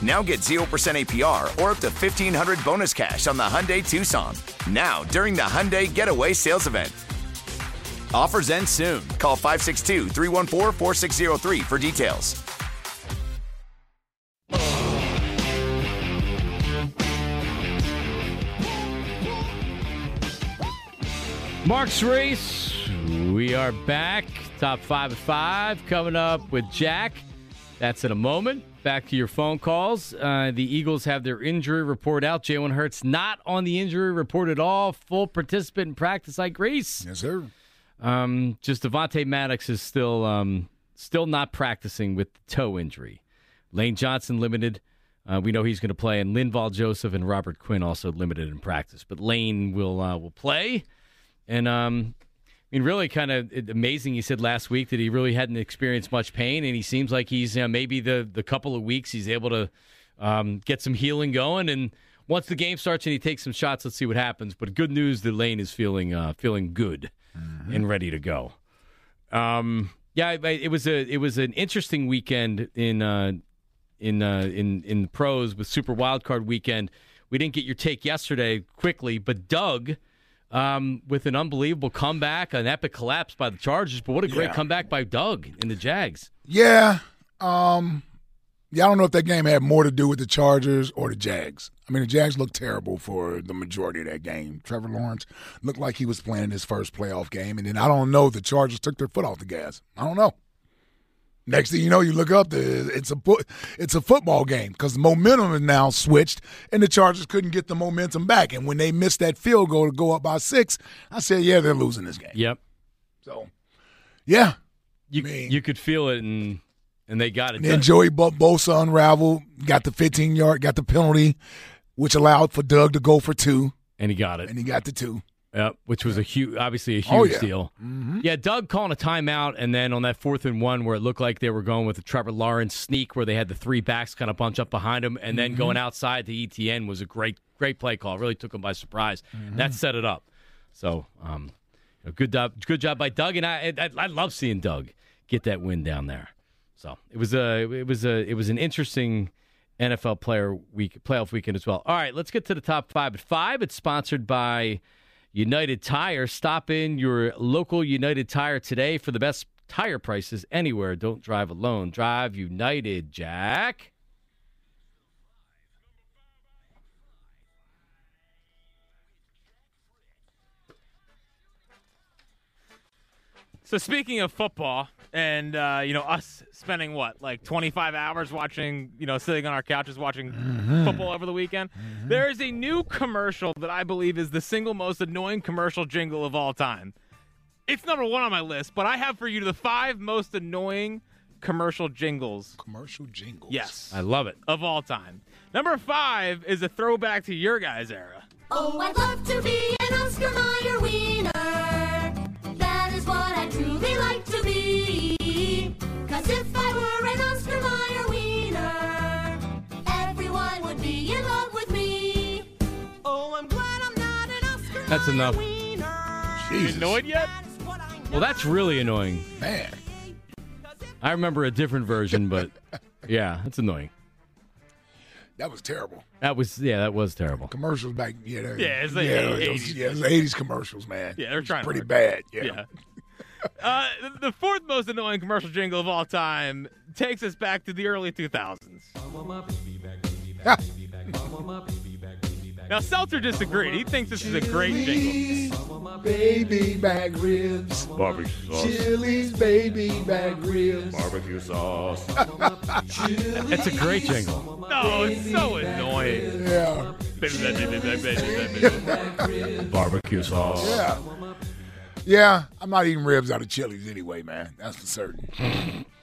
Now get 0% APR or up to 1500 bonus cash on the Hyundai Tucson. Now, during the Hyundai Getaway Sales Event. Offers end soon. Call 562 314 4603 for details. Mark's Race. We are back. Top five at five coming up with Jack. That's in a moment. Back to your phone calls. Uh, the Eagles have their injury report out. Jalen Hurts not on the injury report at all. Full participant in practice like Grace. Yes, sir. Um, just Avonte Maddox is still um, still not practicing with the toe injury. Lane Johnson limited. Uh, we know he's going to play, and Linval Joseph and Robert Quinn also limited in practice. But Lane will uh, will play, and um, I mean, really kind of amazing. He said last week that he really hadn't experienced much pain, and he seems like he's you know, maybe the the couple of weeks he's able to um, get some healing going. And once the game starts and he takes some shots, let's see what happens. But good news that Lane is feeling uh, feeling good and ready to go. Um, yeah, it, it was a it was an interesting weekend in uh, in uh, in in the pros with Super Wildcard Weekend. We didn't get your take yesterday quickly, but Doug um, with an unbelievable comeback, an epic collapse by the Chargers. But what a great Yeah. comeback by Doug in the Jags. Yeah. Um yeah, I don't know if that game had more to do with the Chargers or the Jags. I mean, the Jags looked terrible for the majority of that game. Trevor Lawrence looked like he was playing his first playoff game, and then I don't know if the Chargers took their foot off the gas. I don't know. Next thing you know, you look up, it's a it's a football game because the momentum is now switched, and the Chargers couldn't get the momentum back. And when they missed that field goal to go up by six, I said, yeah, they're losing this game. Yep. So, yeah, You mean- you could feel it, and and they got it. And then done. Joey Bo- Bosa unraveled, got the 15 yard, got the penalty, which allowed for Doug to go for two, and he got it. and he got the two. Yep, which was a huge, obviously a oh, huge Oh, yeah. deal. Mm-hmm. Yeah, Doug calling a timeout, and then on that fourth and one where it looked like they were going with the Trevor Lawrence sneak, where they had the three backs kind of bunch up behind him, and then mm-hmm. going outside to Etienne was a great, great play call. Really took him by surprise. Mm-hmm. That set it up. So, um, you know, good job, good job by Doug, and I, I, I love seeing Doug get that win down there. So it was a, it was a, it was an interesting NFL player week, playoff weekend as well. All right, let's get to the top five at five. It's sponsored by United Tire. Stop in your local United Tire today for the best tire prices anywhere. Don't drive alone. Drive United, Jack. So speaking of football, and uh, you know us spending what like 25 hours watching, you know, sitting on our couches watching football over the weekend, there is a new commercial that I believe is the single most annoying commercial jingle of all time. It's number one on my list, but I have for you the five most annoying commercial jingles. Commercial jingles. Yes, I love it. of all time. Number five is a throwback to your guys' era. Oh, I'd love to be an Oscar Mayer wiener. That is what I truly like That's enough. wiener. Jesus. Annoyed yet? That's what I Well, that's really annoying. Man. I remember a different version, but yeah, that's annoying. That was terrible. That was yeah, that was terrible. Commercials back, yeah, they're- Yeah, it's like yeah, 80s. those- yeah, it's the '80s commercials, man. Yeah, they're trying pretty hard. bad. Yeah. Yeah. Uh, the- the fourth most annoying commercial jingle of all time takes us back to the early 2000s. Now, Seltzer disagreed. He thinks this is a great jingle. Baby back ribs, Barbecue sauce. Chili's baby back ribs. Barbecue sauce. It's a great jingle. No, it's so annoying. Yeah, Barbecue sauce. yeah, yeah. I'm not eating ribs out of Chili's anyway, man. That's for certain.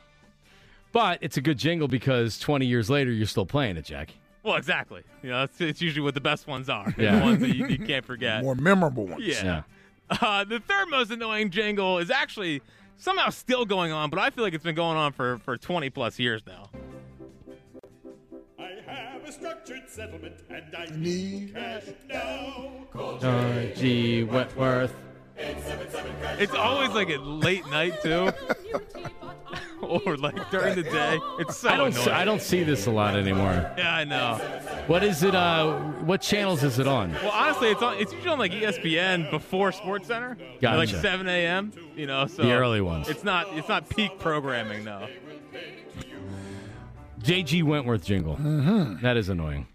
But it's a good jingle because 20 years later you're still playing it, Jack. Well, exactly. You know, it's, it's usually what the best ones are. Yeah. The ones that you, you can't forget. More memorable ones. Yeah. Yeah. Uh, the third most annoying jingle is actually somehow still going on, but I feel like it's been going on for, for 20 plus years now. I have a structured settlement and I Need cash now. G. Wentworth. It's always like at late night too, or like during the day. It's so I don't. annoying. See, I don't see this a lot anymore. Yeah, I know. What is it? Uh, what channels is it on? Well, honestly, it's on. It's usually on like ESPN before Sports Center, at like 7 a.m. You know, so The early ones. It's not. It's not peak programming, though. JG Wentworth jingle. Mm-hmm. That is annoying.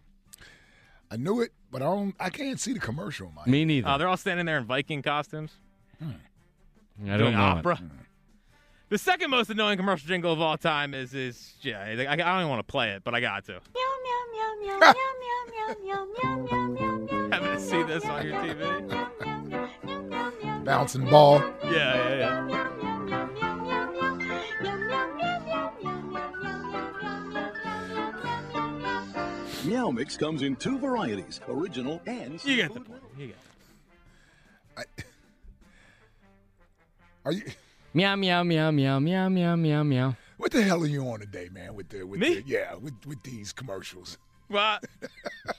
I knew it, but I don't. I can't see the commercial, Mike. Me neither. Uh, they're all standing there in Viking costumes, I doing don't know. opera. It. The second most annoying commercial jingle of all time is is yeah. I, I don't even want to play it, but I got to. Having to see this on your TV. Bouncing ball. Yeah, yeah, yeah. Meow Mix comes in two varieties, original and You get the point. You get. It. Are you? Meow meow meow meow meow meow meow meow. What the hell are you on today, man? With the with Me? the yeah with with these commercials. Well,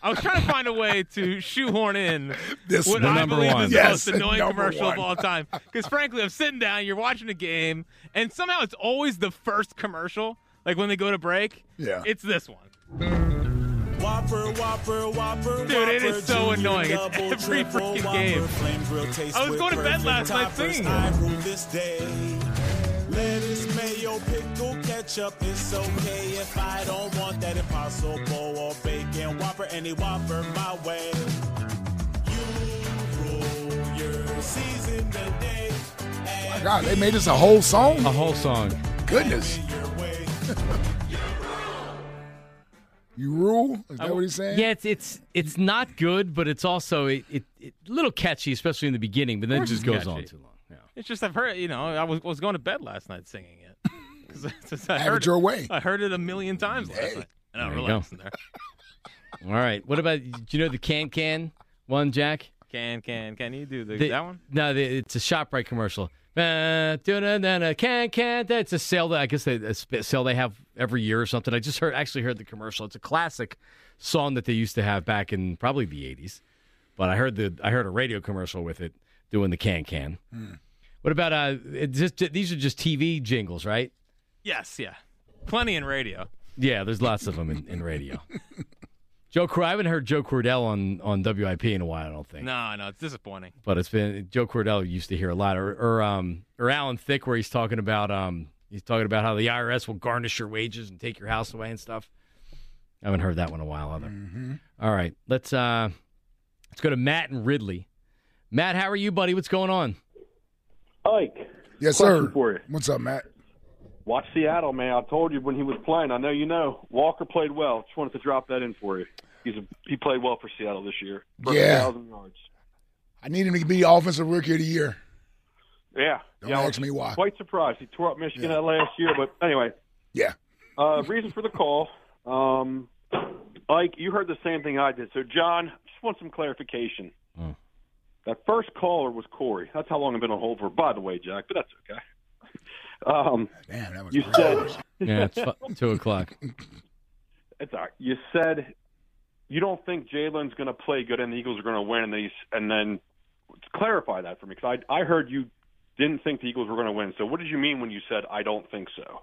I was trying to find a way to shoehorn in This what the I number believe one. is the Yes, most annoying number commercial one. of all time. Because frankly, I'm sitting down, you're watching a game, and somehow it's always the first commercial. Like when they go to break, Yeah. it's this one. Whopper, Whopper, Whopper, Dude, it is so Junior, annoying. It's every triple, freaking Whopper, game. Flame I was going to bed last night singing it. I rule this day. Lettuce, mayo, pickle, ketchup. It's okay if I don't want that impossible or bacon Whopper. Any Whopper my way. You rule your season today. My God, they made this a whole song. A whole song. Goodness, Your way. you rule. Is that what he's saying? Yeah, it's it's it's not good, but it's also it, it, it a little catchy, especially in the beginning. But then it just goes catchy. on too long. Yeah. It's just I've heard, you know, I was, was going to bed last night singing it. 'Cause it's just- I Have heard it your way. I heard it a million times last Hey. night. And I There you relaxed go. in there. All right. What about do you know the can can one, Jack? Can can can you do the, The- that one? No, the, it's a Shoprite commercial. Can can that's a sale that I guess they a sale they have every year or something. I just heard actually heard the commercial. It's a classic song that they used to have back in probably the eighties. But I heard the I heard a radio commercial with it doing the can can. What about uh? It just these are just TV jingles, right? Yes, yeah. Plenty in radio. Yeah, there's lots of them in, in radio. Joe, Cor- I haven't heard Joe Cordell on, on WIP in a while. I don't think. No, no, it's disappointing. but it's been Joe Cordell used to hear a lot, or or um or Alan Thick, where he's talking about um he's talking about how the IRS will garnish your wages and take your house away and stuff. I haven't heard that one in a while either. All right, let's uh let's go to Matt and Ridley. Matt, how are you, buddy? What's going on? Ike, Yes, question sir. for you. What's up, Matt? Watch Seattle, man. I told you when he was playing. I know you know. Walker played well. Just wanted to drop that in for you. He's a, he played well for Seattle this year. Yeah. 1,000 yards. I need him to be offensive rookie of the year. Yeah. Don't yeah, I ask me why. Quite surprised. He tore up Michigan Yeah. that last year, but anyway. Yeah. Uh, reason for the call. Um, Ike, you heard the same thing I did. So, John, just want some clarification. Oh. That first caller was Corey. That's how long I've been on hold for, by the way, Jack, but that's okay. Um, Damn, that was you said Yeah, it's fu- two o'clock. It's all right. You said you don't think Jalen's going to play good and the Eagles are going to win, and these, and then clarify that for me because I I heard you didn't think the Eagles were going to win. So what did you mean when you said I don't think so?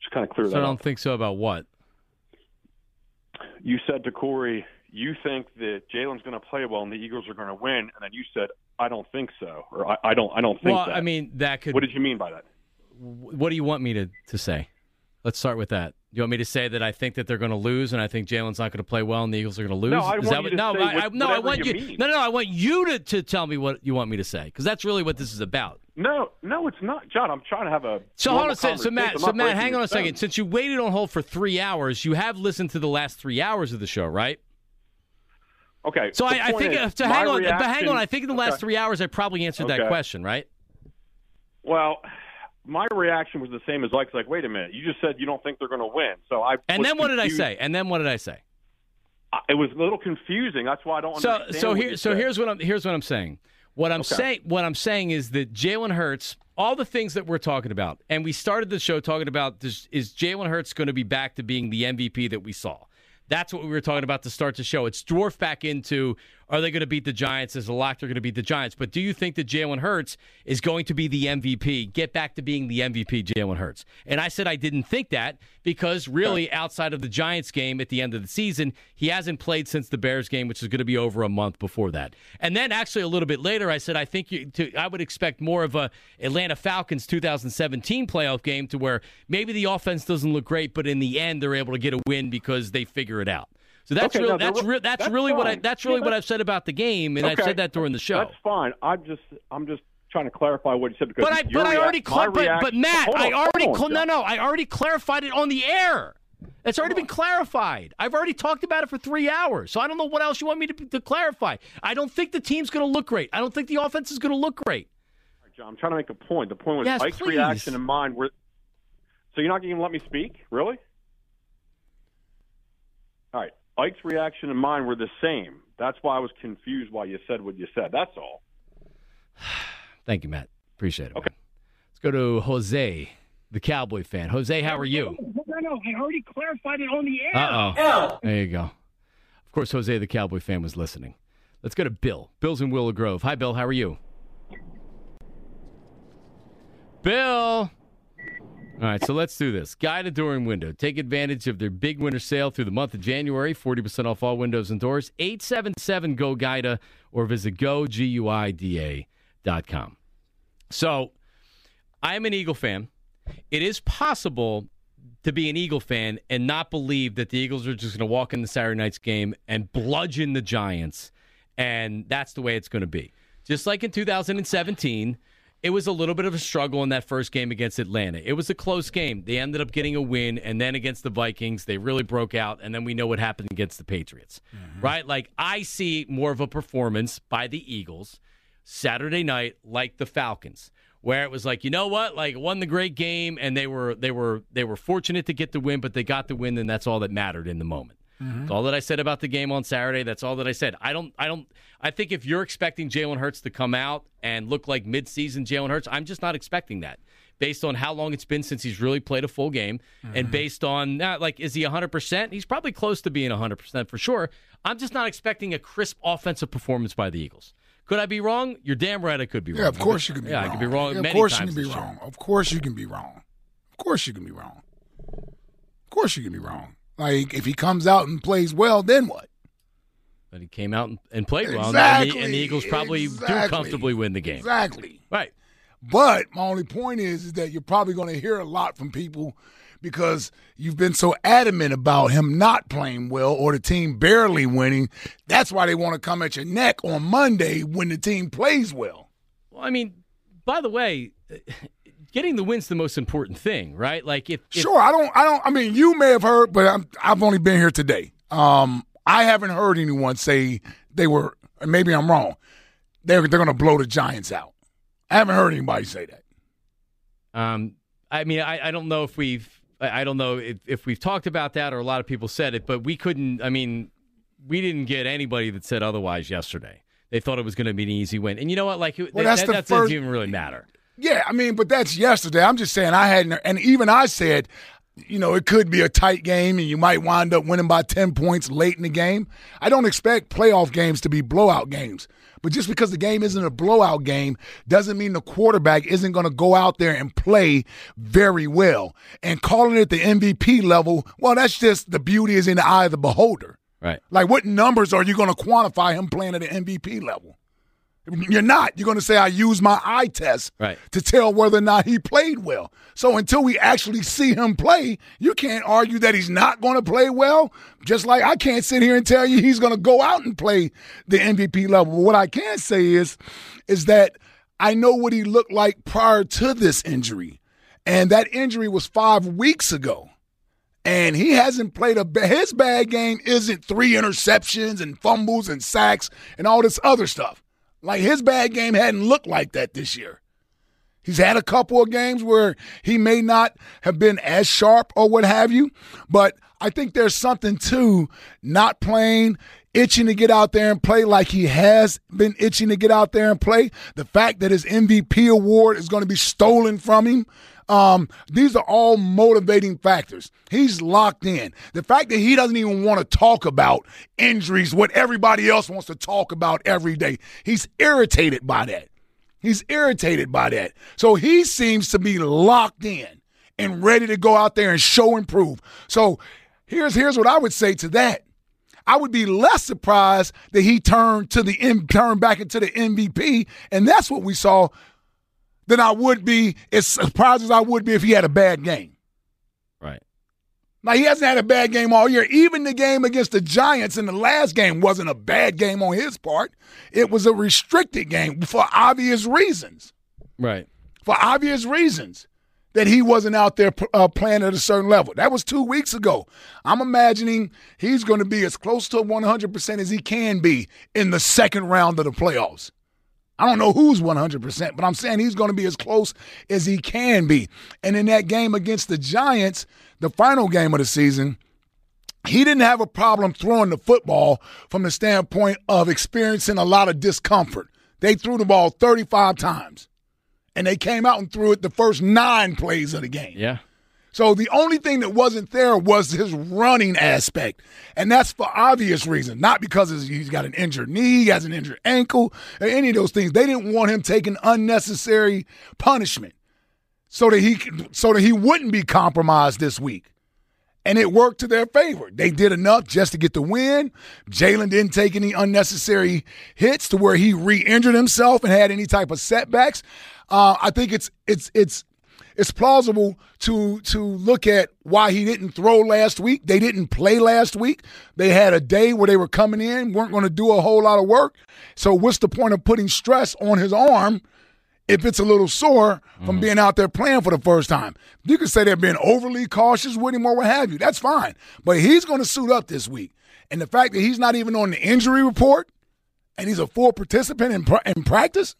Just kind of clear So I don't up. think so about what. you said to Corey, you think that Jalen's going to play well and the Eagles are going to win, and then you said, I don't think so, or I, I don't, I don't think well, that. I mean, that could. what did you mean by that? What do you want me to, to say? Let's start with that. You want me to say that I think that they're going to lose, and I think Jalen's not going to play well, and the Eagles are going to lose? No, I Is want you what, to no, I, I, no, I want you you. No, no, no, I want you to, to tell me what you want me to say, because that's really what this is about. No, no, it's not, John. I'm trying to have a So hold on a second. So. Matt, so Matt, hang on a second. Since you waited on hold for three hours, you have listened to the last three hours of the show, right? Okay. So I, I think is, so. Hang on, but hang on. I think in the last Okay. three hours, I probably answered that question, right? Well, my reaction was the same as like, like, wait a minute, you just said you don't think they're going to win. So I. And then what did I say? And then what did I say? I- It was a little confusing. That's why I don't So understand. so here so said. here's what I'm here's what I'm saying. What I'm Okay. saying what I'm saying is that Jalen Hurts, all the things that we're talking about, and we started the show talking about this, is Jalen Hurts going to be back to being the MVP that we saw. That's what we were talking about to start the show. It's dwarfed back into are they going to beat the Giants? There's a lock they're going to beat the Giants. But do you think that Jalen Hurts is going to be the MVP? Get back to being the MVP, Jalen Hurts. And I said I didn't think that because really, outside of the Giants game at the end of the season, he hasn't played since the Bears game, which is going to be over a month before that. And then actually a little bit later, I said I think you, to, I would expect more of a Atlanta Falcons 2017 playoff game to where maybe the offense doesn't look great, but in the end they're able to get a win because they figure it out. So that's Okay, really no, that's re- that's, that's really what I that's really yeah, what I've said about the game, and I've said that during the show. That's fine. I'm just, I'm just trying to clarify what you said because. But I but I already cla- but, but Matt, on, I already on, cla- no no I already clarified it on the air. It's already been clarified. I've already talked about it for three hours, so I don't know what else you want me to, to clarify. I don't think the team's going to look great. I don't think the offense is going to look great. John, I'm trying to make a point. The point was Yes, please. reaction and mine were. So you're not going to let me speak, really? All right. Ike's reaction and mine were the same. That's why I was confused why you said what you said. That's all. Thank you, Matt. Appreciate it. Okay. Let's go to Jose, the Cowboy fan. Jose, how are you? No, no, I already clarified it on the air. Uh oh. There you go. Of course, Jose, the Cowboy fan, was listening. Let's go to Bill. Bill's in Willow Grove. Hi, Bill. How are you? Bill. All right, so let's do this. Guida Door and Window. Take advantage of their big winter sale through the month of January. 40% off all windows and doors. 877 GO GUIDA or visit go, G-U-I-D-A dot com. So I'm an Eagle fan. It is possible to be an Eagle fan and not believe that the Eagles are just going to walk in the Saturday night's game and bludgeon the Giants, and that's the way it's going to be. Just like in 2017, it was a little bit of a struggle in that first game against Atlanta. It was a close game. They ended up getting a win, and then against the Vikings, they really broke out, and then we know what happened against the Patriots, mm-hmm. right? Like, I see more of a performance by the Eagles Saturday night like the Falcons where it was like you know what like won the great game and they were they were they were fortunate to get the win but they got the win and that's all that mattered in the moment that's all that I said about the game on Saturday. That's all that I said. I don't. I don't. I think if you're expecting Jalen Hurts to come out and look like midseason Jalen Hurts, I'm just not expecting that. Based on how long it's been since he's really played a full game, and mm-hmm. based on that, like is he 100? percent He's probably close to being 100 percent for sure. I'm just not expecting a crisp offensive performance by the Eagles. Could I be wrong? You're damn right. I could be wrong. Yeah, of course you can be yeah, wrong. I could be wrong. Yeah, of course you can be this year. wrong. Of course you can be wrong. Of course you can be wrong. Of course you can be wrong. Like if he comes out and plays well, then what? But he came out and- played well, and the, and the Eagles probably do comfortably win the game. Exactly. Right. But my only point is, is that you're probably going to hear a lot from people because you've been so adamant about him not playing well or the team barely winning. That's why they want to come at your neck on Monday when the team plays well. Well, I mean, by the way, getting the win's the most important thing, right? Like if, if Sure, I don't, I don't. I mean, you may have heard, but I'm, I've only been here today. Um, I haven't heard anyone say they were. Maybe I'm wrong. They're they're going to blow the Giants out. I haven't heard anybody say that. Um, I mean, I, I don't know if we've, I I don't know if, if we've talked about that or a lot of people said it, but we couldn't. I mean, we didn't get anybody that said otherwise yesterday. They thought it was going to be an easy win, and you know what? Like that, that's that, that first- doesn't even really matter. Yeah, I mean, but that's yesterday. I'm just saying I hadn't, and even I said, you know, it could be a tight game, and you might wind up winning by ten points late in the game. I don't expect playoff games to be blowout games, But just because the game isn't a blowout game doesn't mean the quarterback isn't going to go out there and play very well. And calling it the MVP level, well, that's just the beauty is in the eye of the beholder. Right. Like, what numbers are you going to quantify him playing at an MVP level? You're not. You're going to say, I use my eye test Right. to tell whether or not he played well. So until we actually see him play, you can't argue that he's not going to play well. Just like I can't sit here and tell you he's going to go out and play the MVP level. What I can say is, is that I know what he looked like prior to this injury. And that injury was five weeks ago. And he hasn't played a his bad game isn't three interceptions and fumbles and sacks and all this other stuff. Like his bad game hadn't looked like that this year. He's had a couple of games where he may not have been as sharp or what have you, but I think there's something to not playing, itching to get out there and play like he has been itching to get out there and play. The fact that his MVP award is going to be stolen from him. Um, these are all motivating factors. He's locked in. The fact that he doesn't even want to talk about injuries, what everybody else wants to talk about every day, he's irritated by that. He's irritated by that. So he seems to be locked in and ready to go out there and show and prove. So here's here's what I would say to that. I would be less surprised that he turned to the turned back into the MVP, and that's what we saw. Than I would be as surprised as I would be if he had a bad game. Right. Now he hasn't had a bad game all year. Even the game against the Giants in the last game wasn't a bad game on his part. It was a restricted game for obvious reasons. Right. For obvious reasons that he wasn't out there uh, playing at a certain level. That was two weeks ago. I'm imagining he's going to be as close to 100% as he can be in the second round of the playoffs. I don't know who's 100%, but I'm saying he's going to be as close as he can be. And in that game against the Giants, the final game of the season, he didn't have a problem throwing the football from the standpoint of experiencing a lot of discomfort. They threw the ball 35 times, and they came out and threw it the first nine plays of the game. Yeah. So the only thing that wasn't there was his running aspect. And that's for obvious reason, not because he's got an injured knee, he has an injured ankle, or any of those things. They didn't want him taking unnecessary punishment so that he so that he wouldn't be compromised this week. And it worked to their favor. They did enough just to get the win. Jalen didn't take any unnecessary hits to where he re-injured himself and had any type of setbacks. Uh, I think it's it's it's it's plausible to to look at why he didn't throw last week. They didn't play last week. They had a day where they were coming in, weren't going to do a whole lot of work. So what's the point of putting stress on his arm if it's a little sore from mm-hmm. being out there playing for the first time? You could say they're being overly cautious with him or what have you. That's fine. But he's going to suit up this week. And the fact that he's not even on the injury report and he's a full participant in, in practice,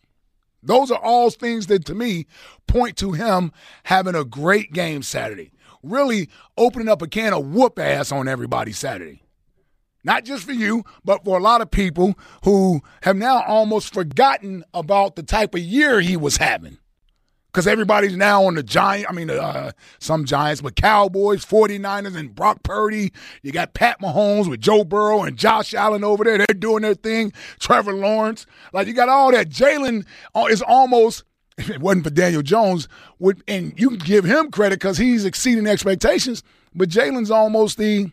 those are all things that to me point to him having a great game Saturday. Really opening up a can of whoop ass on everybody Saturday. Not just for you, but for a lot of people who have now almost forgotten about the type of year he was having. Because everybody's now on the Giant, I mean, uh, some Giants, but Cowboys, 49ers, and Brock Purdy. You got Pat Mahomes with Joe Burrow and Josh Allen over there. They're doing their thing. Trevor Lawrence. Like, you got all that. Jalen uh, is almost, if it wasn't for Daniel Jones, would and you can give him credit because he's exceeding expectations, but Jalen's almost the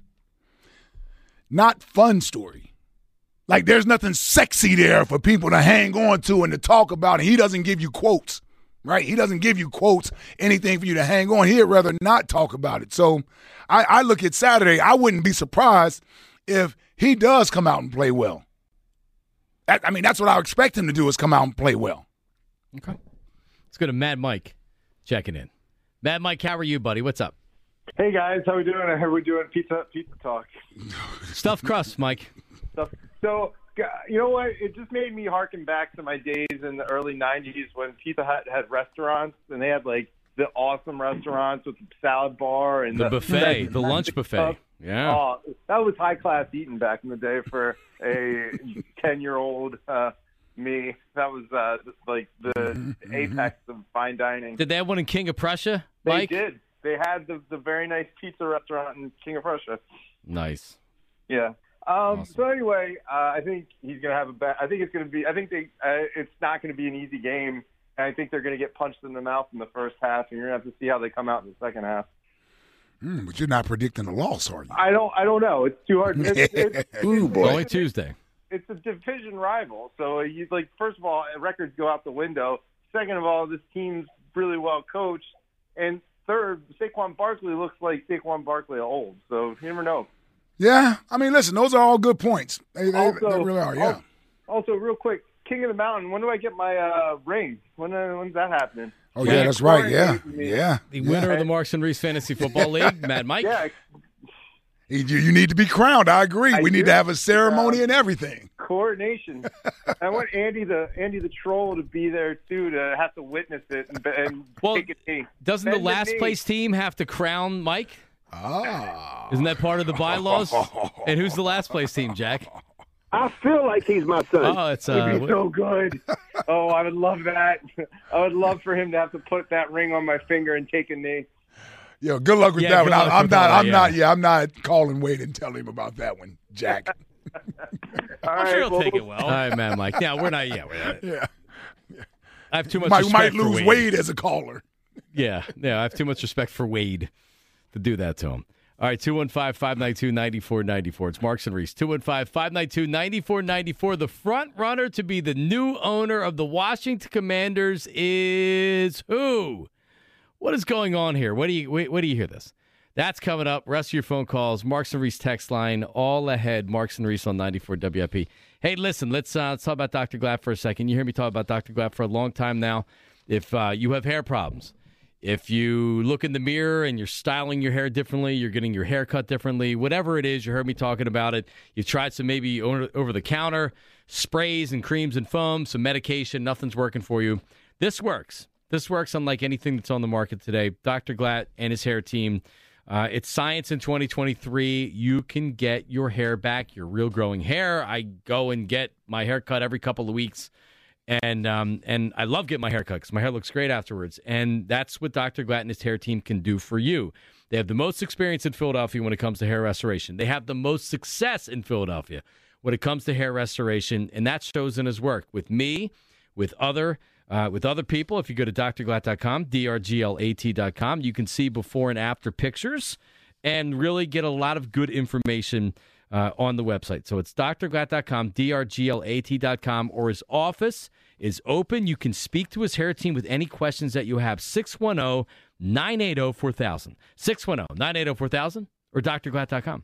not fun story. Like, there's nothing sexy there for people to hang on to and to talk about, and he doesn't give you quotes right? He doesn't give you quotes, anything for you to hang on. He'd rather not talk about it. So I, I look at Saturday, I wouldn't be surprised if he does come out and play well. I, I mean, that's what I expect him to do is come out and play well. Okay. Let's go to Mad Mike checking in. Mad Mike, how are you, buddy? What's up? Hey guys, how we doing? I heard we're doing pizza pizza talk. Stuff crust, Mike. Stuff. So g- you know what? It just made me harken back to my days in the early '90s when Pizza Hut had restaurants and they had like the awesome restaurants with the salad bar and The buffet, the lunch buffet. stuff. Yeah. Oh, that was high class eating back in the day for a ten year old uh, me. That was uh, like the apex of fine dining. Did they have one in King of Prussia, They did. They had the the very nice pizza restaurant in King of Prussia. Nice. Yeah. Um, So anyway, uh, I think he's going to have a bet. I think it's going to be. I think they. Uh, it's not going to be an easy game. And I think they're going to get punched in the mouth in the first half, and you're going to have to see how they come out in the second half. Mm, but you're not predicting a loss, are you? I don't. I don't know. It's too hard. It's, it's, Ooh, boy. Only Tuesday. it's a division rival. So you like first of all, records go out the window. Second of all, this team's really well coached, and third, Saquon Barkley looks like Saquon Barkley old. So you never know. Yeah, I mean, listen, those are all good points. They, they, Also- they really are. Yeah. Also, real quick, King of the Mountain. When do I get my uh, ring? When uh, when's that happening? Oh yeah, that's right. Yeah, yeah. The winner of the Marks and Reese Fantasy Football League, Mad Mike. Yeah, You, you need to be crowned. I agree. I we need to have a ceremony and everything. coordination. I want Andy the Andy the troll to be there too to have to witness it and, and Well, take a knee. Doesn't the last knee. place team have to crown Mike? Ah. Isn't that part of the bylaws? and who's the last place team, Jack? I feel like he's my son. Oh, it's It'd uh, be so good. oh, I would love that. I would love for him to have to put that ring on my finger and take a knee. Yo, good luck with Yeah, that one. I, I'm not. that, I'm yeah. not. Yeah, I'm not calling Wade and telling him about that one, Jack. All I'm right, sure he'll well, take it well. all right, man, Mike. Yeah, we're not. Yeah, we're not. yeah, I have too much. might, respect might for lose Wade. Wade as a caller. Yeah, yeah. I have too much respect for Wade to do that to him. All right, 215 592 9494. It's Marks and Reese. 215 592 9494. The front runner to be the new owner of the Washington Commanders is who? What is going on here? What do you what do you hear this? That's coming up. Rest of your phone calls. Marks and Reese text line all ahead. Marks and Reese on 94 WIP. Hey, listen, let's uh, let's talk about Dr. Glatt for a second. You hear me talk about Dr. Glatt for a long time now. If uh, you have hair problems, if you look in the mirror and you're styling your hair differently, you're getting your hair cut differently, whatever it is, you heard me talking about it. You've tried some maybe over the counter sprays and creams and foams, some medication, nothing's working for you. This works. This works unlike anything that's on the market today. Dr. Glatt and his hair team. Uh, it's science in 2023. You can get your hair back, your real growing hair. I go and get my hair cut every couple of weeks and um, and I love getting my hair cut because my hair looks great afterwards. And that's what Dr. Glatt and his hair team can do for you. They have the most experience in Philadelphia when it comes to hair restoration. They have the most success in Philadelphia when it comes to hair restoration, and that shows in his work with me, with other. Uh, with other people, if you go to drglatt.com, drglat.com, you can see before and after pictures and really get a lot of good information uh, on the website. So it's drglatt.com, drglat.com, or his office is open. You can speak to his hair team with any questions that you have. 610 980 4000. 610 980 4000 or drglatt.com.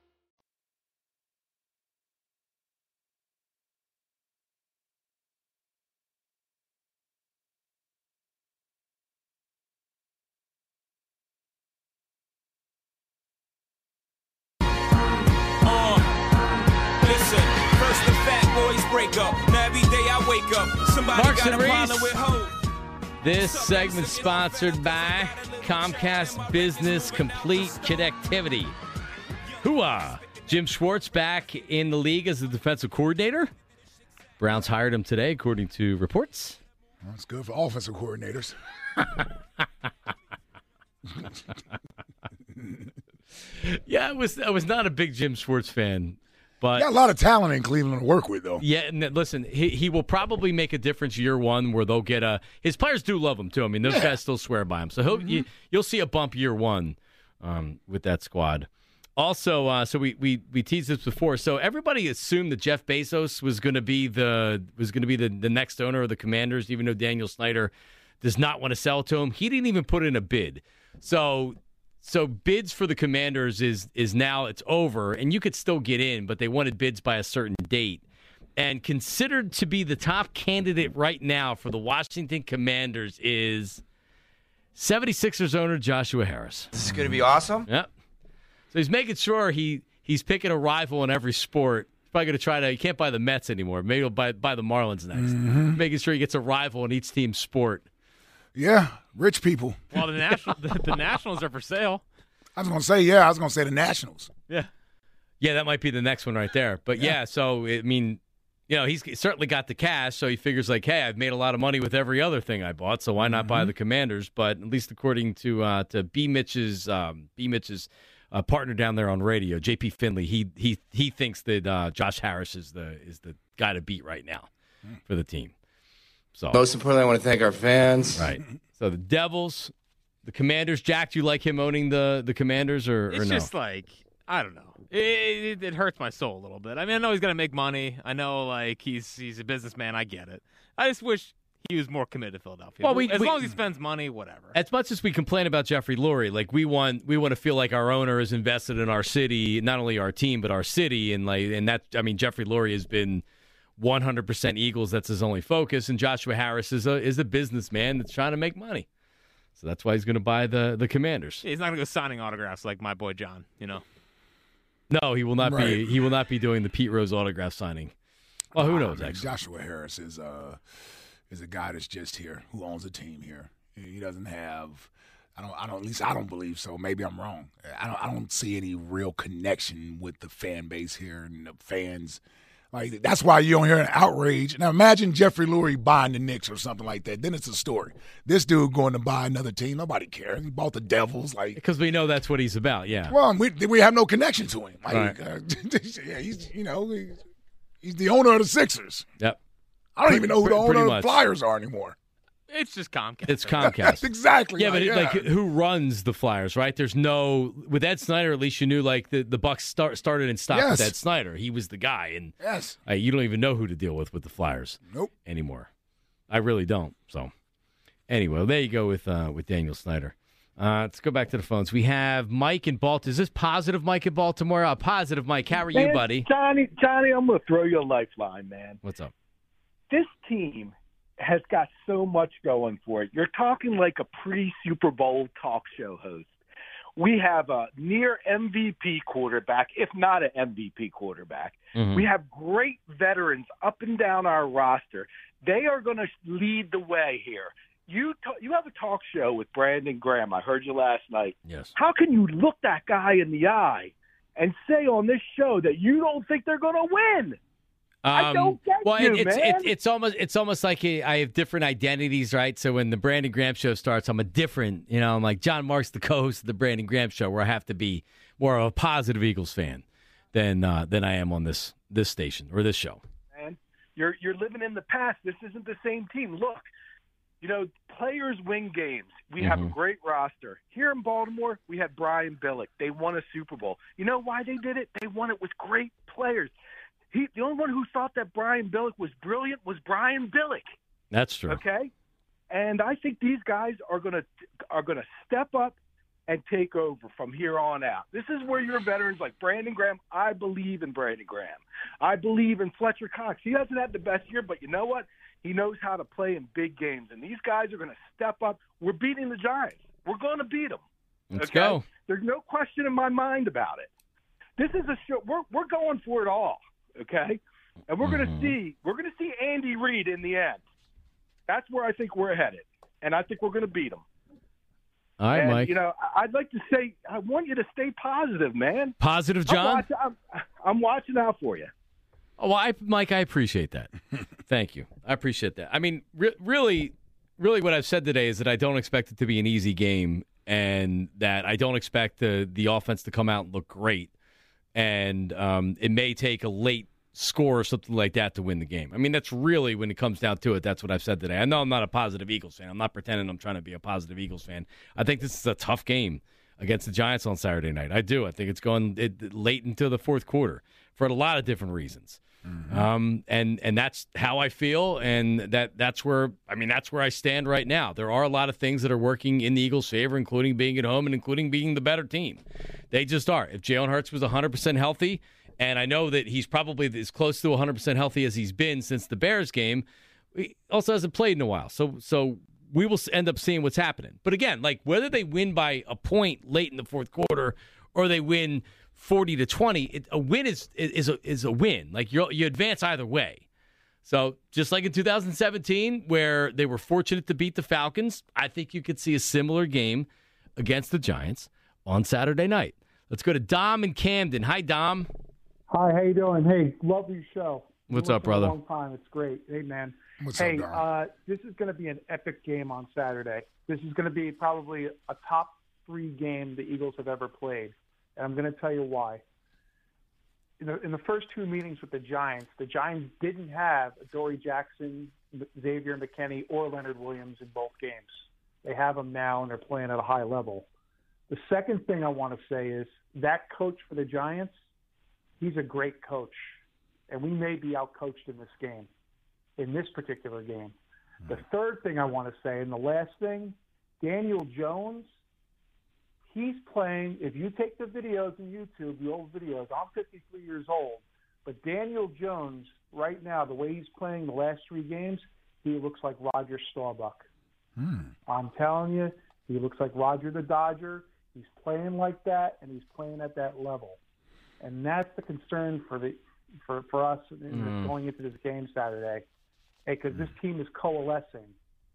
Boys break up. Now every day I wake up, somebody Marks got a and problem Reese. with hoes. This segment sponsored by Comcast Business Complete Connectivity. Hooah! Uh, Jim Schwartz back in the league as the defensive coordinator. Browns hired him today, according to reports. That's good for offensive coordinators. Yeah, I was I was not a big Jim Schwartz fan, but Got a lot of talent in Cleveland to work with, though. Yeah, and listen, he he will probably make a difference year one where they'll get a. His players do love him too. I mean, those guys still swear by him, so he'll you, you'll see a bump year one um, with that squad. Also, uh, so we, we we teased this before. So everybody assumed that Jeff Bezos was going to be the was going to be the, the next owner of the Commanders, even though Daniel Snyder does not want to sell to him. He didn't even put in a bid. So so bids for the Commanders is is now it's over, and you could still get in, but they wanted bids by a certain date. And considered to be the top candidate right now for the Washington Commanders is 76ers owner Joshua Harris. This is going to be awesome. Yep. So he's making sure he he's picking a rival in every sport. He's probably going to try to. He can't buy the Mets anymore. Maybe he'll buy buy the Marlins next. Mm-hmm. Making sure he gets a rival in each team's sport. Yeah, rich people. Well, the national the, the Nationals are for sale. I was going to say, yeah, I was going to say the Nationals. Yeah. Yeah, that might be the next one right there. But yeah, so I mean, you know, he's certainly got the cash, so he figures like, hey, I've made a lot of money with every other thing I bought, so why not buy the Commanders? But at least according to uh, to B Mitch's um, B Mitch's uh, partner down there on radio, JP Finlay, he he he thinks that uh, Josh Harris is the is the guy to beat right now for the team. So Most importantly, I want to thank our fans. right. So the Devils, the Commanders. Jack, do you like him owning the the Commanders or, or It's no? just like I don't know. It, it, it hurts my soul a little bit. I mean, I know he's gonna make money. I know like he's he's a businessman. I get it. I just wish he was more committed to Philadelphia. Well, we- as we- long as he spends money, whatever. as much as we complain about Jeffrey Lurie, like we want we want to feel like our owner is invested in our city, not only our team but our city, and like and that I mean Jeffrey Lurie has been 100% Eagles. That's his only focus, and Joshua Harris is a is a businessman that's trying to make money. So that's why he's going to buy the the Commanders. He's not gonna go signing autographs like my boy John. You know. No, he will not be. He will not be doing the Pete Rose autograph signing. Well, who Ah, knows? man, Actually, Joshua Harris is uh is a guy that's just here who owns a team here. He doesn't have. I don't. I don't. At least I don't believe so. Maybe I'm wrong. I don't. I don't see any real connection with the fan base here and the fans. Like that's why you don't hear an outrage. Now imagine Jeffrey Lurie buying the Knicks or something like that. Then it's a story. This dude going to buy another team. Nobody cares. He bought the Devils. Like because we know that's what he's about. Yeah. well, we we have no connection to him. Like, Right. uh, yeah, he's you know he's, he's the owner of the Sixers. Yep. I don't even know who the Pretty- pretty owner of the Flyers are anymore. It's just Comcast. It's Comcast. exactly. Yeah, but like, it, like who runs the Flyers, right? There's no with Ed Snider. At least you knew like the the Bucks start, started and stopped with Ed Snider. He was the guy, and Yes. uh, you don't even know who to deal with with the Flyers. Nope. Anymore, I really don't. So anyway, there you go with uh, with Daniel Snyder. Uh, let's go back to the phones. We have Mike in Baltimore. Is this positive, Mike in Baltimore? Uh, positive, Mike. How are you, buddy? Johnny, Johnny, I'm going to throw you a lifeline, man. What's up? This team has got so much going for it. You're talking like a pre Super Bowl talk show host. We have a near MVP quarterback, if not an MVP quarterback. Mhm. We have great veterans up and down our roster. They are going to lead the way here. You you have a talk show with Brandon Graham. I heard you last night. Yes. How can you look that guy in the eye and say on this show that you don't think they're going to win? I don't get Um, well, you, it, it's, man. It's, it's almost it's almost like a, I have different identities, right? So when the Brandon Graham show starts, I'm a different, you know, I'm like John Marks the co-host of the Brandon Graham show, where I have to be more of a positive Eagles fan than uh, than I am on this this station or this show. man. You're you're living in the past. This isn't the same team. Look, you know, players win games. We have a Mhm. great roster. Here in Baltimore, we had Brian Billick. They won a Super Bowl. You know why they did it? They won it with great players. He, the only one who thought that Brian Billick was brilliant was Brian Billick. That's true. Okay, and I think these guys are gonna are gonna step up and take over from here on out. This is where your veterans like Brandon Graham. I believe in Brandon Graham. I believe in Fletcher Cox. He hasn't had the best year, but you know what? He knows how to play in big games, and these guys are going to step up. We're beating the Giants. We're going to beat them. Let's okay? go. There's no question in my mind about it. This is a show. We're we're going for it all. Okay, and we're going to Mm-hmm. see we're going to see Andy Reid in the end. That's where I think we're headed, and I think we're going to beat them. All right, and, Mike. You know, I- I'd like to say I want you to stay positive, man. Positive, I'm John. I'm, I'm watching out for you. Oh, well, I, Mike, I appreciate that. Thank you. I appreciate that. I mean, re- really, really, what I've said today is that I don't expect it to be an easy game, and that I don't expect the the offense to come out and look great, and um, it may take a late score or something like that to win the game. I mean, that's really when it comes down to it. That's what I've said today. I know I'm not a positive Eagles fan. I'm not pretending I'm trying to be a positive Eagles fan. I think this is a tough game against the Giants on Saturday night. I do. I think it's going late into the fourth quarter for a lot of different reasons. Um, and and that's how I feel, and that that's where I mean that's where I stand right now. There are a lot of things that are working in the Eagles' favor, including being at home and including being the better team. They just are. If Jalen Hurts was 100 percent healthy, and I know that he's probably as close to 100 percent healthy as he's been since the Bears game, he also hasn't played in a while. So so we will end up seeing what's happening. But again, like whether they win by a point late in the fourth quarter or they win 40 to 20, it, a win is is a, is a win. Like you you advance either way. So just like in 2017 where they were fortunate to beat the Falcons, I think you could see a similar game against the Giants on Saturday night. Let's go to Dom and Camden. Hi Dom. Hi, how you doing? Hey, love your show. What's up, brother? A long time. It's great. Hey, man. What's hey, up, Dom? uh, this is going to be an epic game on Saturday. This is going to be probably a top three game the Eagles have ever played, and I'm going to tell you why. In the, in the first two meetings with the Giants, the Giants didn't have Dory Jackson, Xavier McKinney, or Leonard Williams in both games. They have them now, and they're playing at a high level. The second thing I want to say is that coach for the Giants, he's a great coach, and we may be outcoached in this game, in this particular game. The third thing I want to say, and the last thing, Daniel Jones, he's playing. If you take the videos on YouTube, the old videos, I'm 53 years old, but Daniel Jones, right now, the way he's playing the last three games, he looks like Roger Staubach. Hmm. I'm telling you, he looks like Roger the Dodger. He's playing like that, and he's playing at that level, and that's the concern for the for for us in Mm. going into this game Saturday, eh, because this hmm. team is coalescing.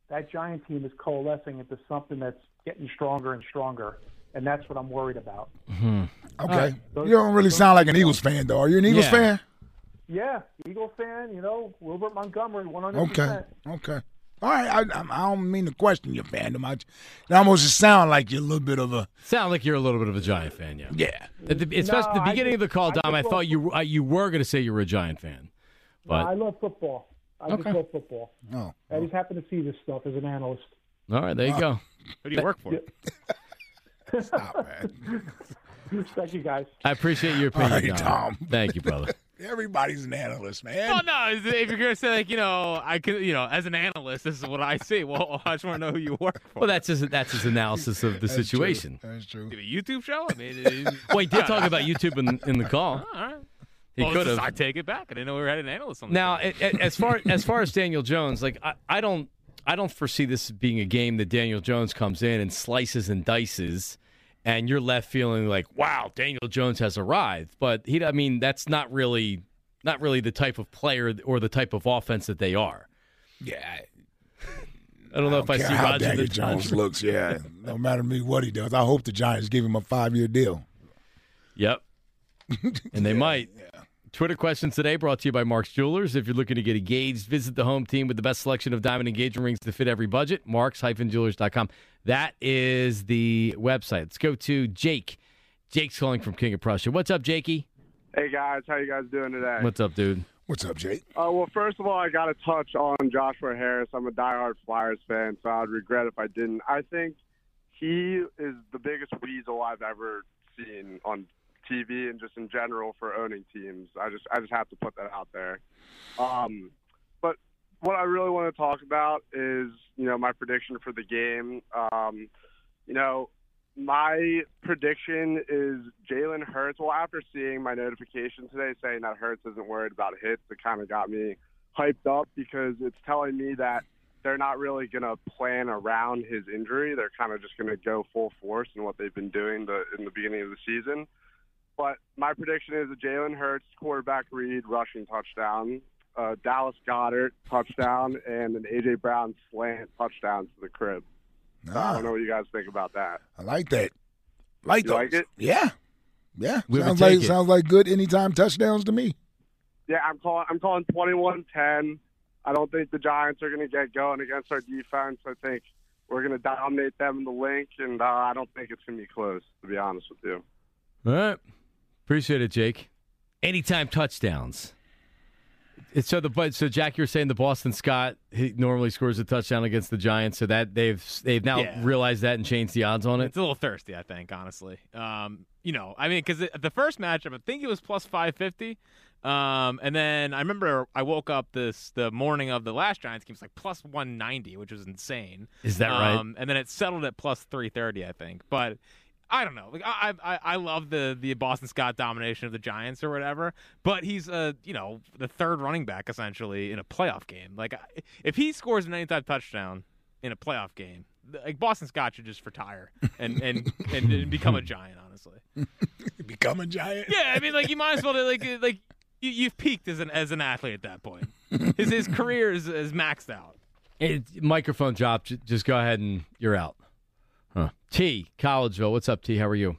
That Giant team is coalescing into something that's getting stronger and stronger, and that's what I'm worried about. Okay. you don't really sound like an Eagles fan, though. Are you an Eagles Yeah. fan? Yeah, Eagle fan, you know, Wilbert Montgomery, 100. Okay. Okay. All right. I, I, I don't mean to question your fandom. I, it almost just sound like you're a little bit of a. Sound like you're a little bit of a Giant fan, yeah. Yeah. At the, especially No, the I beginning of the call, I Dom, I just thought you uh, you were going to say you were a Giant fan, but I love football. I Okay. just love football. Oh. I just happen to see this stuff as an analyst. all right, there you go. Who do you work for? Stop, man. Thank you, guys. I appreciate your opinion, All right, Dom. Tom. Thank you, brother. Everybody's an analyst, man. Well, no. If if you're gonna say like, you know, I could, you know, as an analyst, this is what I see. Well, I just want to know who you work for. Well, that's his that's his analysis of the That's true. situation. That's true. Did a YouTube show? I mean, it, Well, he did talk about YouTube in, in the call. all right. He Well, could have. I take it back. I didn't know we had an analyst on. The Now, show. a- a- as far as far as Daniel Jones, like I, I don't I don't foresee this being a game that Daniel Jones comes in and slices and dices, and you're left feeling like, wow, Daniel Jones has arrived. But he, I mean, that's not really not really the type of player or the type of offense that they are. Yeah. I don't know if I see how Roger Daniel the Jones looks. Yeah. no matter me what he does, I hope the Giants give him a five year deal. Yep. And they might. Twitter questions today brought to you by Mark's Jewelers. If you're looking to get engaged, visit the home team with the best selection of diamond engagement rings to fit every budget. Marks-jewelers.com. That is the website. Let's go to Jake. Jake's calling from King of Prussia. What's up, Jakey? Hey guys, how you guys doing today? What's up, dude? What's up, Jake? Uh, well, first of all, I got to touch on Joshua Harris. I'm a diehard Flyers fan, so I'd regret if I didn't. I think he is the biggest weasel I've ever seen on TV and just in general for owning teams. I just I just have to put that out there. Um, but what I really want to talk about is you know my prediction for the game. Um, you know, my prediction is Jalen Hurts. Well, after seeing my notification today saying that Hurts isn't worried about hits, it kind of got me hyped up because it's telling me that they're not really going to plan around his injury. They're kind of just going to go full force in what they've been doing the, in the beginning of the season. But my prediction is a Jalen Hurts quarterback read rushing touchdown, uh, Dallas Goedert touchdown, and an AJ Brown slant touchdown to the crib. So I don't know what you guys think about that. I like that. Like You those. like it? Yeah. Yeah. We sounds like it. sounds like good anytime touchdowns to me. Yeah, I'm calling. I'm calling 21-10. I don't think the Giants are going to get going against our defense. I think we're going to dominate them in the link, and uh, I don't think it's going to be close, to be honest with you. All right. Appreciate it, Jake. Anytime touchdowns. It's so the but so Jack, you're saying the Boston Scott he normally scores a touchdown against the Giants, so that they've they've now Yeah. realized that and changed the odds on it. It's a little thirsty, I think, honestly. Um, you know, I mean, because the first matchup, I think it was plus five fifty, um, and then I remember I woke up this the morning of the last Giants game, it's like plus one ninety, which was insane. Is that right? Um, and then it settled at plus three thirty, I think. But I don't know. Like I, I, I love the the Boston Scott domination of the Giants or whatever. But he's uh, you know, the third running back essentially in a playoff game. Like if he scores an anytime touchdown in a playoff game, like Boston Scott should just retire and and, and, and become a Giant. Honestly, Become a giant. yeah. I mean, like you might as well like like you, you've peaked as an as an athlete at that point. His his career is, is maxed out. It, microphone drop. Just go ahead and you're out. Huh. T, Collegeville. What's up, T? How are you?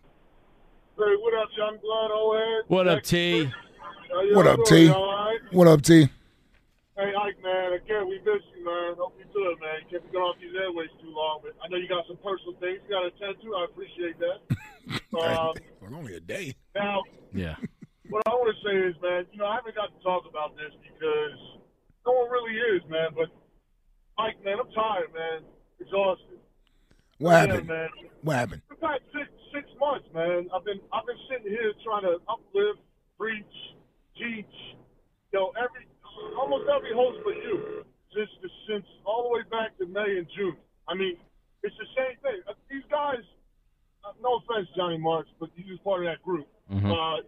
Hey, what up, young blood, old head? What up, T? What up, T? y'all all right? What up, T? Hey, Ike, man. Again, we miss you, man. Hope you good, man. Can't be going off these airways too long, but I know you got some personal things you got to attend to. I appreciate that. um, Well, only a day. now, Yeah. what I want to say is, man, you know, I haven't got to talk about this because no one really is, man. But Mike, man, I'm tired, man. Exhausted. What Yeah, happened? man. What happened? The past six six months, man. I've been I've been sitting here trying to uplift, preach, teach, you know, every almost every host but you since the, since all the way back to May and June. I mean, it's the same thing. Uh, These guys, uh, no offense, Johnny Marks, but he was part of that group. Mhm. Uh,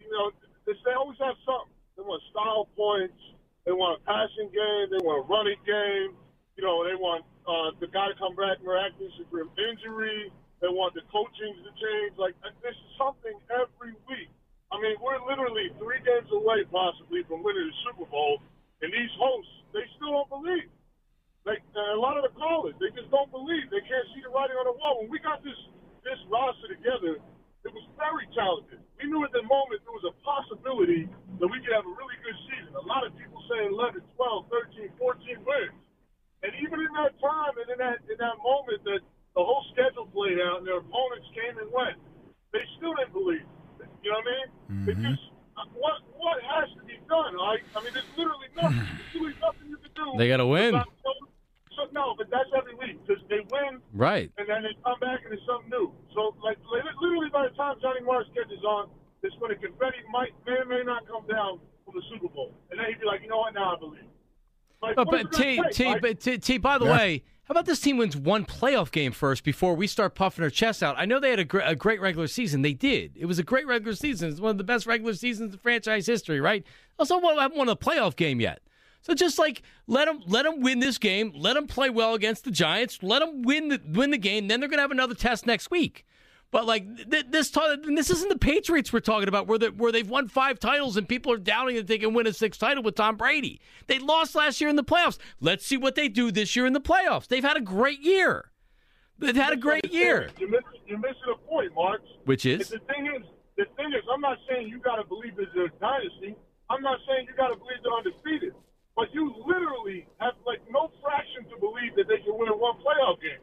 you know, they, they always have something. They want style points. They want a passing game. They want a running game. You know, they want uh, the guy to come back miraculously from injury. They want the coaching to change. Like uh, this is something every week. I mean, we're literally three games away, possibly, from winning the Super Bowl, and these hosts they still don't believe. Like uh, a lot of the callers, they just don't believe. They can't see the writing on the wall. When we got this this roster together, it was very talented. We knew at the moment there was a possibility that we could have a really good season. A lot of people saying 11, 12, 13, 14 wins. And even in that time and in that in that moment that the whole schedule played out and their opponents came and went, they still didn't believe. You know what I mean? It just uh, what what has to be done? Right? I mean, there's literally nothing. There's literally nothing you can do. They gotta win. So, no, but that's every week because they win Right. and then they come back and it's something new. So, like, literally by the time Johnny Marks catches on, it's when the confetti might may or may not come down from the Super Bowl, and then he'd be like, you know what, now I believe. Like, But, but T, gonna T, Mike? but T, T, by the Yeah. way, how about this team wins one playoff game first before we start puffing our chests out? I know they had a, gr- a great regular season. They did. It was a great regular season. It's one of the best regular seasons in franchise history, right? Also, won- haven't won a playoff game yet. So just like let them let them win this game, let them play well against the Giants, let them win the win the game. Then they're going to have another test next week. But like th- this, this isn't the Patriots we're talking about, where they, where they've won five titles and people are doubting that they can win a sixth title with Tom Brady. They lost last year in the playoffs. Let's see what they do this year in the playoffs. They've had a great year. They've had a great year, You're missing, you're missing a point, Mark. which is The thing is, the thing is, I'm not saying you got to believe it's a dynasty. I'm not saying you got to believe they're undefeated. But you literally have like no fraction to believe that they can win one playoff game.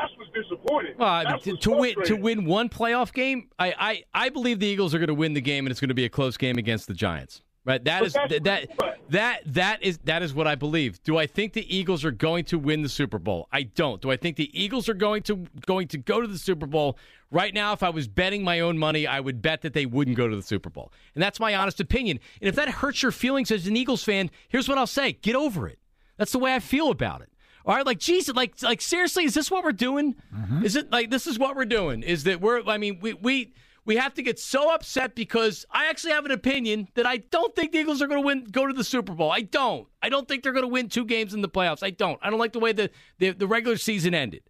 That's what's disappointing. Well, That's to, to win to win one playoff game, I, I, I believe the Eagles are going to win the game, and it's going to be a close game against the Giants. Right? That But is that's- that that that is that is what I believe. Do I think the Eagles are going to win the Super Bowl? I don't. Do I think the Eagles are going to going to go to the Super Bowl? Right now, if I was betting my own money, I would bet that they wouldn't go to the Super Bowl, and that's my honest opinion. And if that hurts your feelings as an Eagles fan, here's what I'll say: get over it. That's the way I feel about it. All right, like Jesus, like like seriously, is this what we're doing? Mm-hmm. Is it like this is what we're doing? Is that we're? I mean, we we we have to get so upset because I actually have an opinion that I don't think the Eagles are going to win, go to the Super Bowl. I don't. I don't think they're going to win two games in the playoffs. I don't. I don't like the way the the, the regular season ended.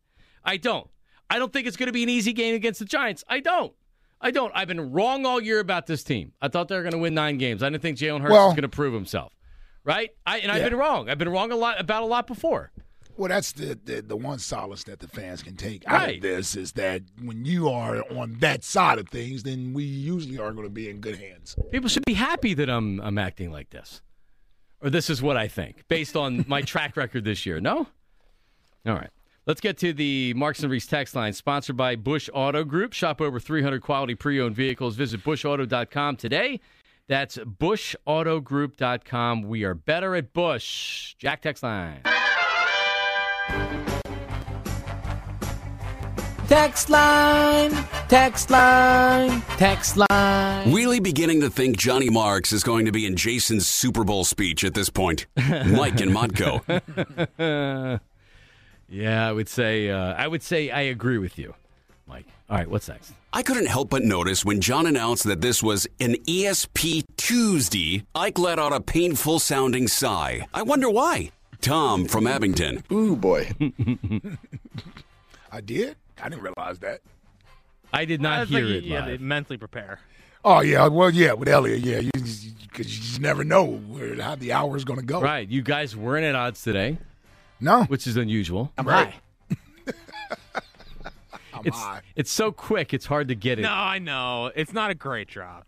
I don't. I don't think it's going to be an easy game against the Giants. I don't. I don't. I've been wrong all year about this team. I thought they were going to win nine games. I didn't think Jalen Hurts Well- was going to prove himself. Right? I, and I've been wrong. I've been wrong a lot about a lot before. Well, that's the, the the one solace that the fans can take out Right. of this is that when you are on that side of things, then we usually are going to be in good hands. People should be happy that I'm I'm acting like this, or this is what I think based on my track record this year. No, all right. Let's get to the Marks and Reese text line, sponsored by Bush Auto Group. Shop over 300 quality pre-owned vehicles. Visit bushauto.com today. That's bushautogroup.com. We are better at Bush. Jack text line. Text line, text line, text line. Really beginning to think Johnny Marks is going to be in Jason's Super Bowl speech at this point. Mike and Modco. yeah, I would say uh, I would say I agree with you, Mike. All right, what's next? I couldn't help but notice when John announced that this was an ESP Tuesday, Ike let out a painful sounding sigh. I wonder why. Tom from Abington. Ooh, boy. I did? I didn't realize that. I did not It's hear like it you had to live. mentally prepare. Oh, yeah. Well, yeah, with Elliot, yeah. You, because you just never know where how the hour is going to go. Right, you guys weren't at odds today. No, which is unusual. I'm Right. it's it's so quick. It's hard to get it. No, I know. It's not a great drop.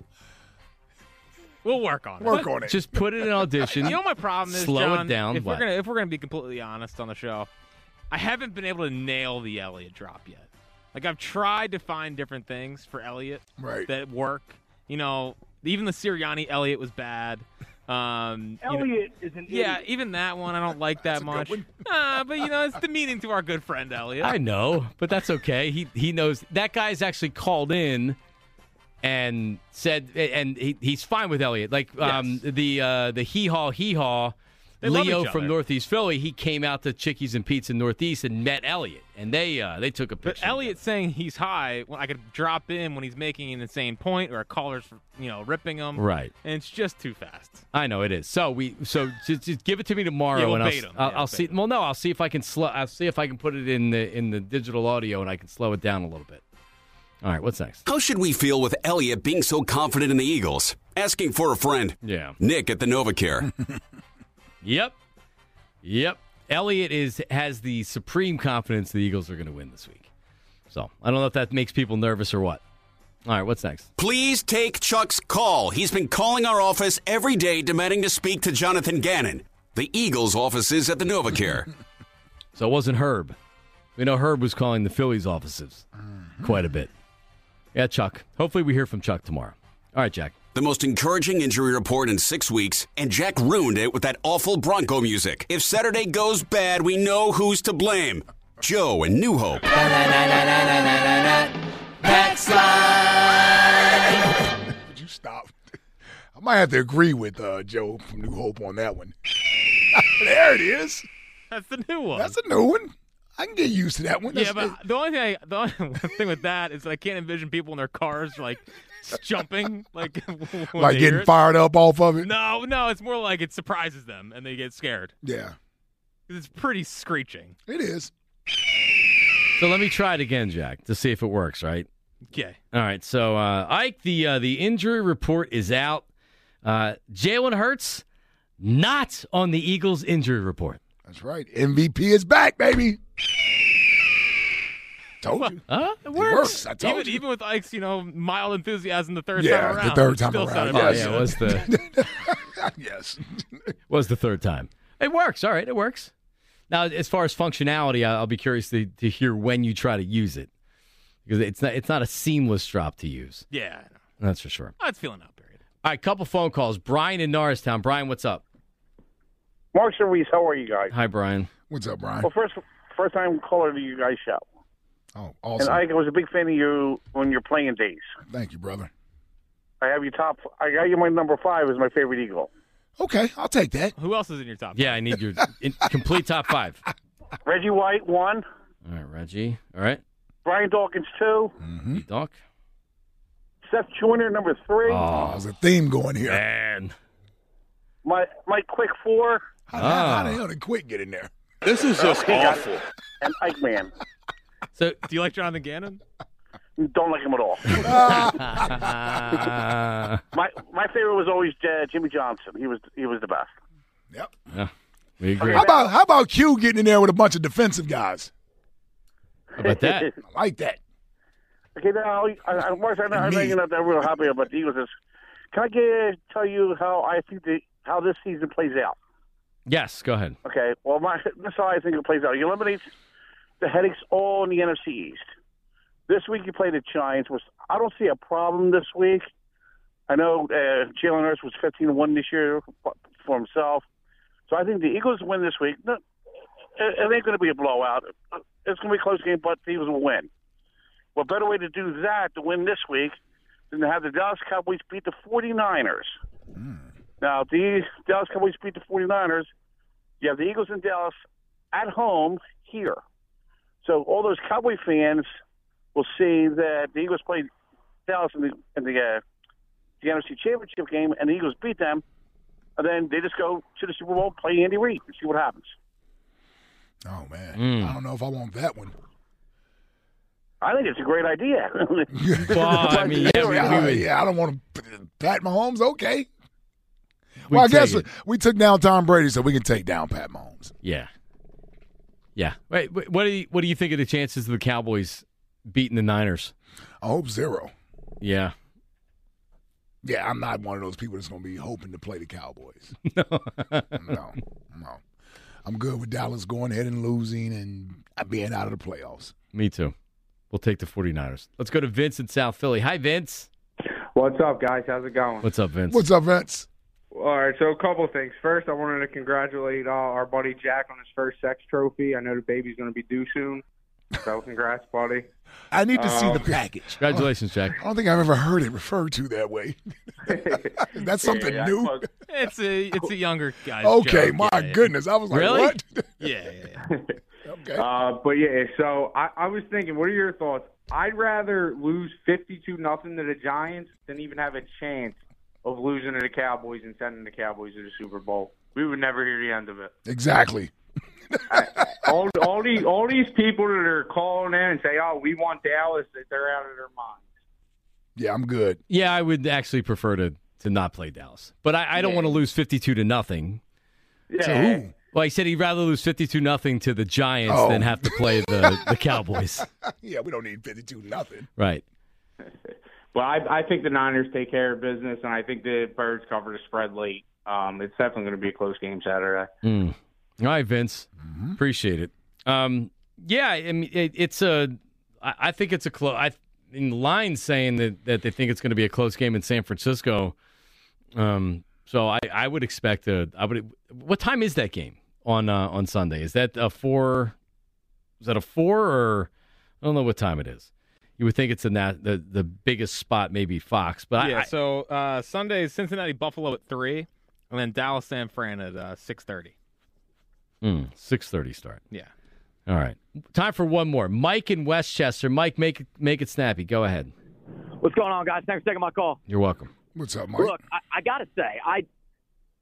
We'll work on it. Work on it. Just put it in audition. You know my problem is, Slow John? it down. If What? we're gonna if we're gonna be completely honest on the show, I haven't been able to nail the Elliott drop yet. Like I've tried to find different things for Elliott Right. that work. You know, even the Sirianni Elliott was bad. Um, you know- is an yeah, idiot. even that one I don't like that much. Uh, but you know, it's demeaning to our good friend Elliott. I know, but that's okay. He he knows that guy's actually called in and said, and he, he's fine with Elliot. Like um, the uh, the hee haw hee haw. Leo from. Northeast Philly, he came out to Chickies and Pete's in Northeast and met Elliot, and they uh, they took a picture. But. Elliott saying he's high, well, I could drop in when he's making an insane point or a caller's, you know, ripping him. Right. And it's just too fast. I know it is. So we so just, just give it to me tomorrow, Yeah, we'll and I'll. I'll, Yeah, I'll see. Well, no, I'll see if I can slow. I'll see if I can put it in the in the digital audio, and I can slow it down a little bit. All right, what's next? How should we feel with Elliot being so confident in the Eagles? Asking for a friend. Yeah. Nick at the NovaCare. Yep. Yep. Elliot is has the supreme confidence the Eagles are going to win this week. So I don't know if that makes people nervous or what. All right, what's next? Please take Chuck's call. He's been calling our office every day demanding to speak to Jonathan Gannon. The Eagles' offices at the NovaCare. So it wasn't Herb. We know Herb was calling the Phillies offices quite a bit. Yeah, Chuck. Hopefully we hear from Chuck tomorrow. All right, Jack. The most encouraging injury report in six weeks, and Jack ruined it with that awful Bronco music. If Saturday goes bad, we know who's to blame. Joe and New Hope. Text line. Would you stop? I might have to agree with uh, Joe from New Hope on that one. there it is. That's the new one. That's a new one. I can get used to that one. yeah, but the only thing I, the only thing with that is I can't envision people in their cars like jumping, like like getting fired up off of it. No, no, it's more like it surprises them and they get scared. Yeah, it's pretty screeching. it is. So let me try it again, Jack, to see if it works, right? Okay. All right. So uh, Ike, the uh, the injury report is out. Uh, Jalen Hurts not on the Eagles injury report. That's right. MVP is back, baby. Told you. Huh? It works. I told even, you. even with Ike's, you know, mild enthusiasm the third Yeah, time around. the third time around, sounded yes. yeah, it was the yes. was the third time. It works. All right, it works. Now, as far as functionality, I'll be curious to, to hear when you try to use it because it's not it's not a seamless drop to use. Yeah, I know. That's for sure. Oh, it's feeling out period. All right, couple phone calls. Brian in Norristown. Brian, what's up? Mark and Reese, how are you guys? Hi, Brian. What's up, Brian? Well, first, first time caller to you guys' show. Oh, awesome! And. I was a big fan of you when you're playing days. Thank you, brother. I have you top. I got you my number five as my favorite Eagle. Okay, I'll take that. Who else is in your top? Yeah, I need your in, complete top five. Reggie White one. All right, Reggie. All right, Brian Dawkins two. Mm-hmm. Doc. Seth Joyner number three. Oh, there's a theme going here. Man. My my quick four. How, how, how Ah. the hell did Quick get in there? This is just Okay, awful. it. And Ike Man. So, Do you like Jonathan Gannon? Don't like him at all. my my favorite was always uh, Jimmy Johnson. He was he was the best. Yep. yeah, we agree. How about how about Q getting in there with a bunch of defensive guys? How about that? I like that. Okay, now, I, I, Mark, I know, I know you're not that real happy about the Eagles. Is- Can I get, tell you how I think the, how this season plays out? Yes, go ahead. Okay, well, my, this is how I think it plays out. You eliminate the headaches all in the NFC East. This week you play the Giants, which I don't see a problem this week. I know uh, Jalen Hurts was 15 1 this year for himself. So I think the Eagles win this week. No, it it ain't going to be a blowout. It's going to be a close game, but the Eagles will win. What better way to do that to win this week than to have the Dallas Cowboys beat the 49ers? Now, if the Dallas Cowboys beat the 49ers, you have the Eagles in Dallas at home here. So all those Cowboy fans will see that the Eagles played Dallas in the in the uh, the NFC Championship game, and the Eagles beat them, and then they just go to the Super Bowl, play Andy Reid, and see what happens. Oh man, Mm. I don't know if I want that one. I think it's a great idea. Well, I mean, yeah, we, yeah, we yeah, I don't want to Pat Mahomes. Okay. We'd well, I guess take we took down Tom Brady, so we can take down Pat Mahomes. Yeah. Yeah. Wait, wait, what do you what do you think of the chances of the Cowboys beating the Niners? I hope zero. Yeah. Yeah, I'm not one of those people that's going to be hoping to play the Cowboys. No. no, no. I'm good with Dallas going ahead and losing and being out of the playoffs. Me too. We'll take the 49ers. Let's go to Vince in South Philly. Hi, Vince. What's up, guys? How's it going? What's up, Vince? What's up, Vince? All right, so a couple of things. First, I wanted to congratulate uh, our buddy Jack on his first sex trophy. I know the baby's going to be due soon. So, congrats, buddy. I need to see Um, the package. Congratulations, Jack. I don't think I've ever heard it referred to that way. That's something Yeah, new. well, It's a it's a younger guy. Okay, my goodness. I was like, Really? what? Yeah, yeah, okay. Uh, but yeah, so I, I was thinking, what are your thoughts? I'd rather lose fifty-two nothing to the Giants than even have a chance of losing to the Cowboys and sending the Cowboys to the Super Bowl. We would never hear the end of it. Exactly. all all these all these people that are calling in and say, "Oh, we want Dallas," that they're out of their minds. Yeah, I'm good. Yeah, I would actually prefer to to not play Dallas, but I, I don't Yeah. want to lose fifty-two to nothing. To who? Well, he said he'd rather lose fifty-two nothing to the Giants Oh. than have to play the the Cowboys. yeah, we don't need 52 nothing. Right. But I, I think the Niners take care of business, and I think the Birds cover the spread late. Um, it's definitely going to be a close game Saturday. Mm. All right, Vince. Appreciate it. Um, yeah, I mean, it, it's a. I, I think it's a close. I in the line saying that that they think it's going to be a close game in San Francisco. Um, so I I would expect a. I would. What time is that game on uh, on Sunday? Is that a four? Is that a four or I don't know what time it is. You would think it's in that the the biggest spot, maybe Fox, but yeah. I, so uh, Sunday is Cincinnati Buffalo at three, and then Dallas San Fran at uh, six thirty. Mm, six thirty start. Yeah. All right. Time for one more. Mike in Westchester. Mike, make it make it snappy. Go ahead. What's going on, guys? Thanks for taking my call. You're welcome. What's up, Mike? Look, I, I got to say, I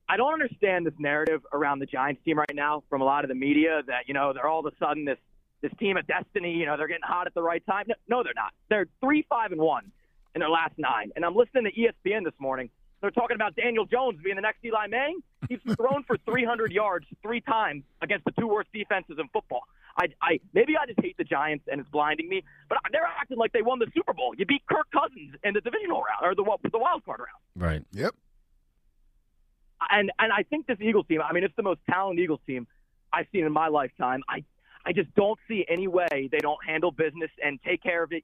I don't understand this narrative around the Giants team right now from a lot of the media that you know they're all of a sudden this this team of destiny. You know they're getting hot at the right time. No, no they're not. They're three five and one in their last nine. And I'm listening to ESPN this morning. They're talking about Daniel Jones being the next Eli Manning. He's thrown for 300 yards three times against the two worst defenses in football. I, I maybe I just hate the Giants and it's blinding me, but they're acting like they won the Super Bowl. You beat Kirk Cousins in the divisional round or the the wild card round. Right. Yep. and and I think this Eagles team. I mean, it's the most talented Eagles team I've seen in my lifetime. I I just don't see any way they don't handle business and take care of it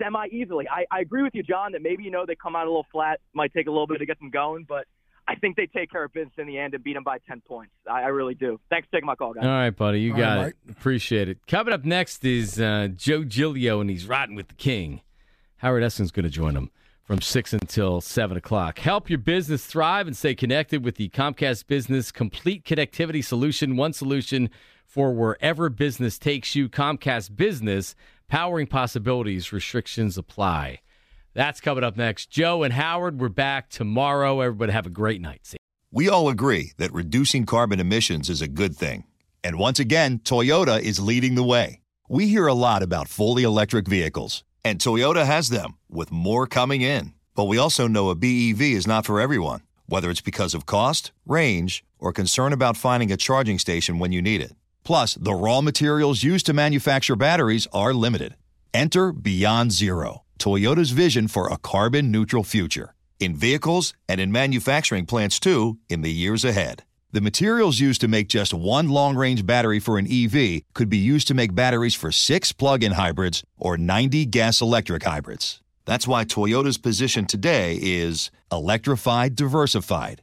semi easily. I, I agree with you, John, that maybe you know they come out a little flat, might take a little bit to get them going, but I think they take care of business in the end and beat them by ten points. I, I really do. Thanks for taking my call, guys. All right, buddy. You All got right, it. Appreciate it. Coming up next is uh, Joe Giglio, and he's riding with the king. Howard Eskin's going to join him from 6 until 7 o'clock. Help your business thrive and stay connected with the Comcast Business Complete Connectivity Solution. One solution for wherever business takes you. Comcast Business, powering possibilities. Restrictions apply. That's coming up next. Joe and Howard, we're back tomorrow. Everybody have a great night. See We all agree that reducing carbon emissions is a good thing. And once again, Toyota is leading the way. We hear a lot about fully electric vehicles, and Toyota has them, with more coming in. But we also know a BEV is not for everyone, whether it's because of cost, range, or concern about finding a charging station when you need it. Plus, the raw materials used to manufacture batteries are limited. Enter Beyond Zero, Toyota's vision for a carbon neutral future in vehicles and in manufacturing plants too in the years ahead. The materials used to make just one long range battery for an EV could be used to make batteries for six plug in hybrids or 90 gas electric hybrids. That's why Toyota's position today is electrified, diversified,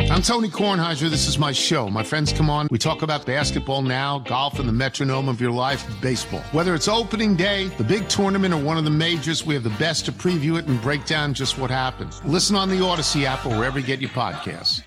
I'm Tony Kornheiser. This is my show. My friends come on. We talk about basketball now, golf, and the metronome of your life, baseball. Whether it's opening day, the big tournament, or one of the majors, we have the best to preview it and break down just what happens. Listen on the Odyssey app or wherever you get your podcasts.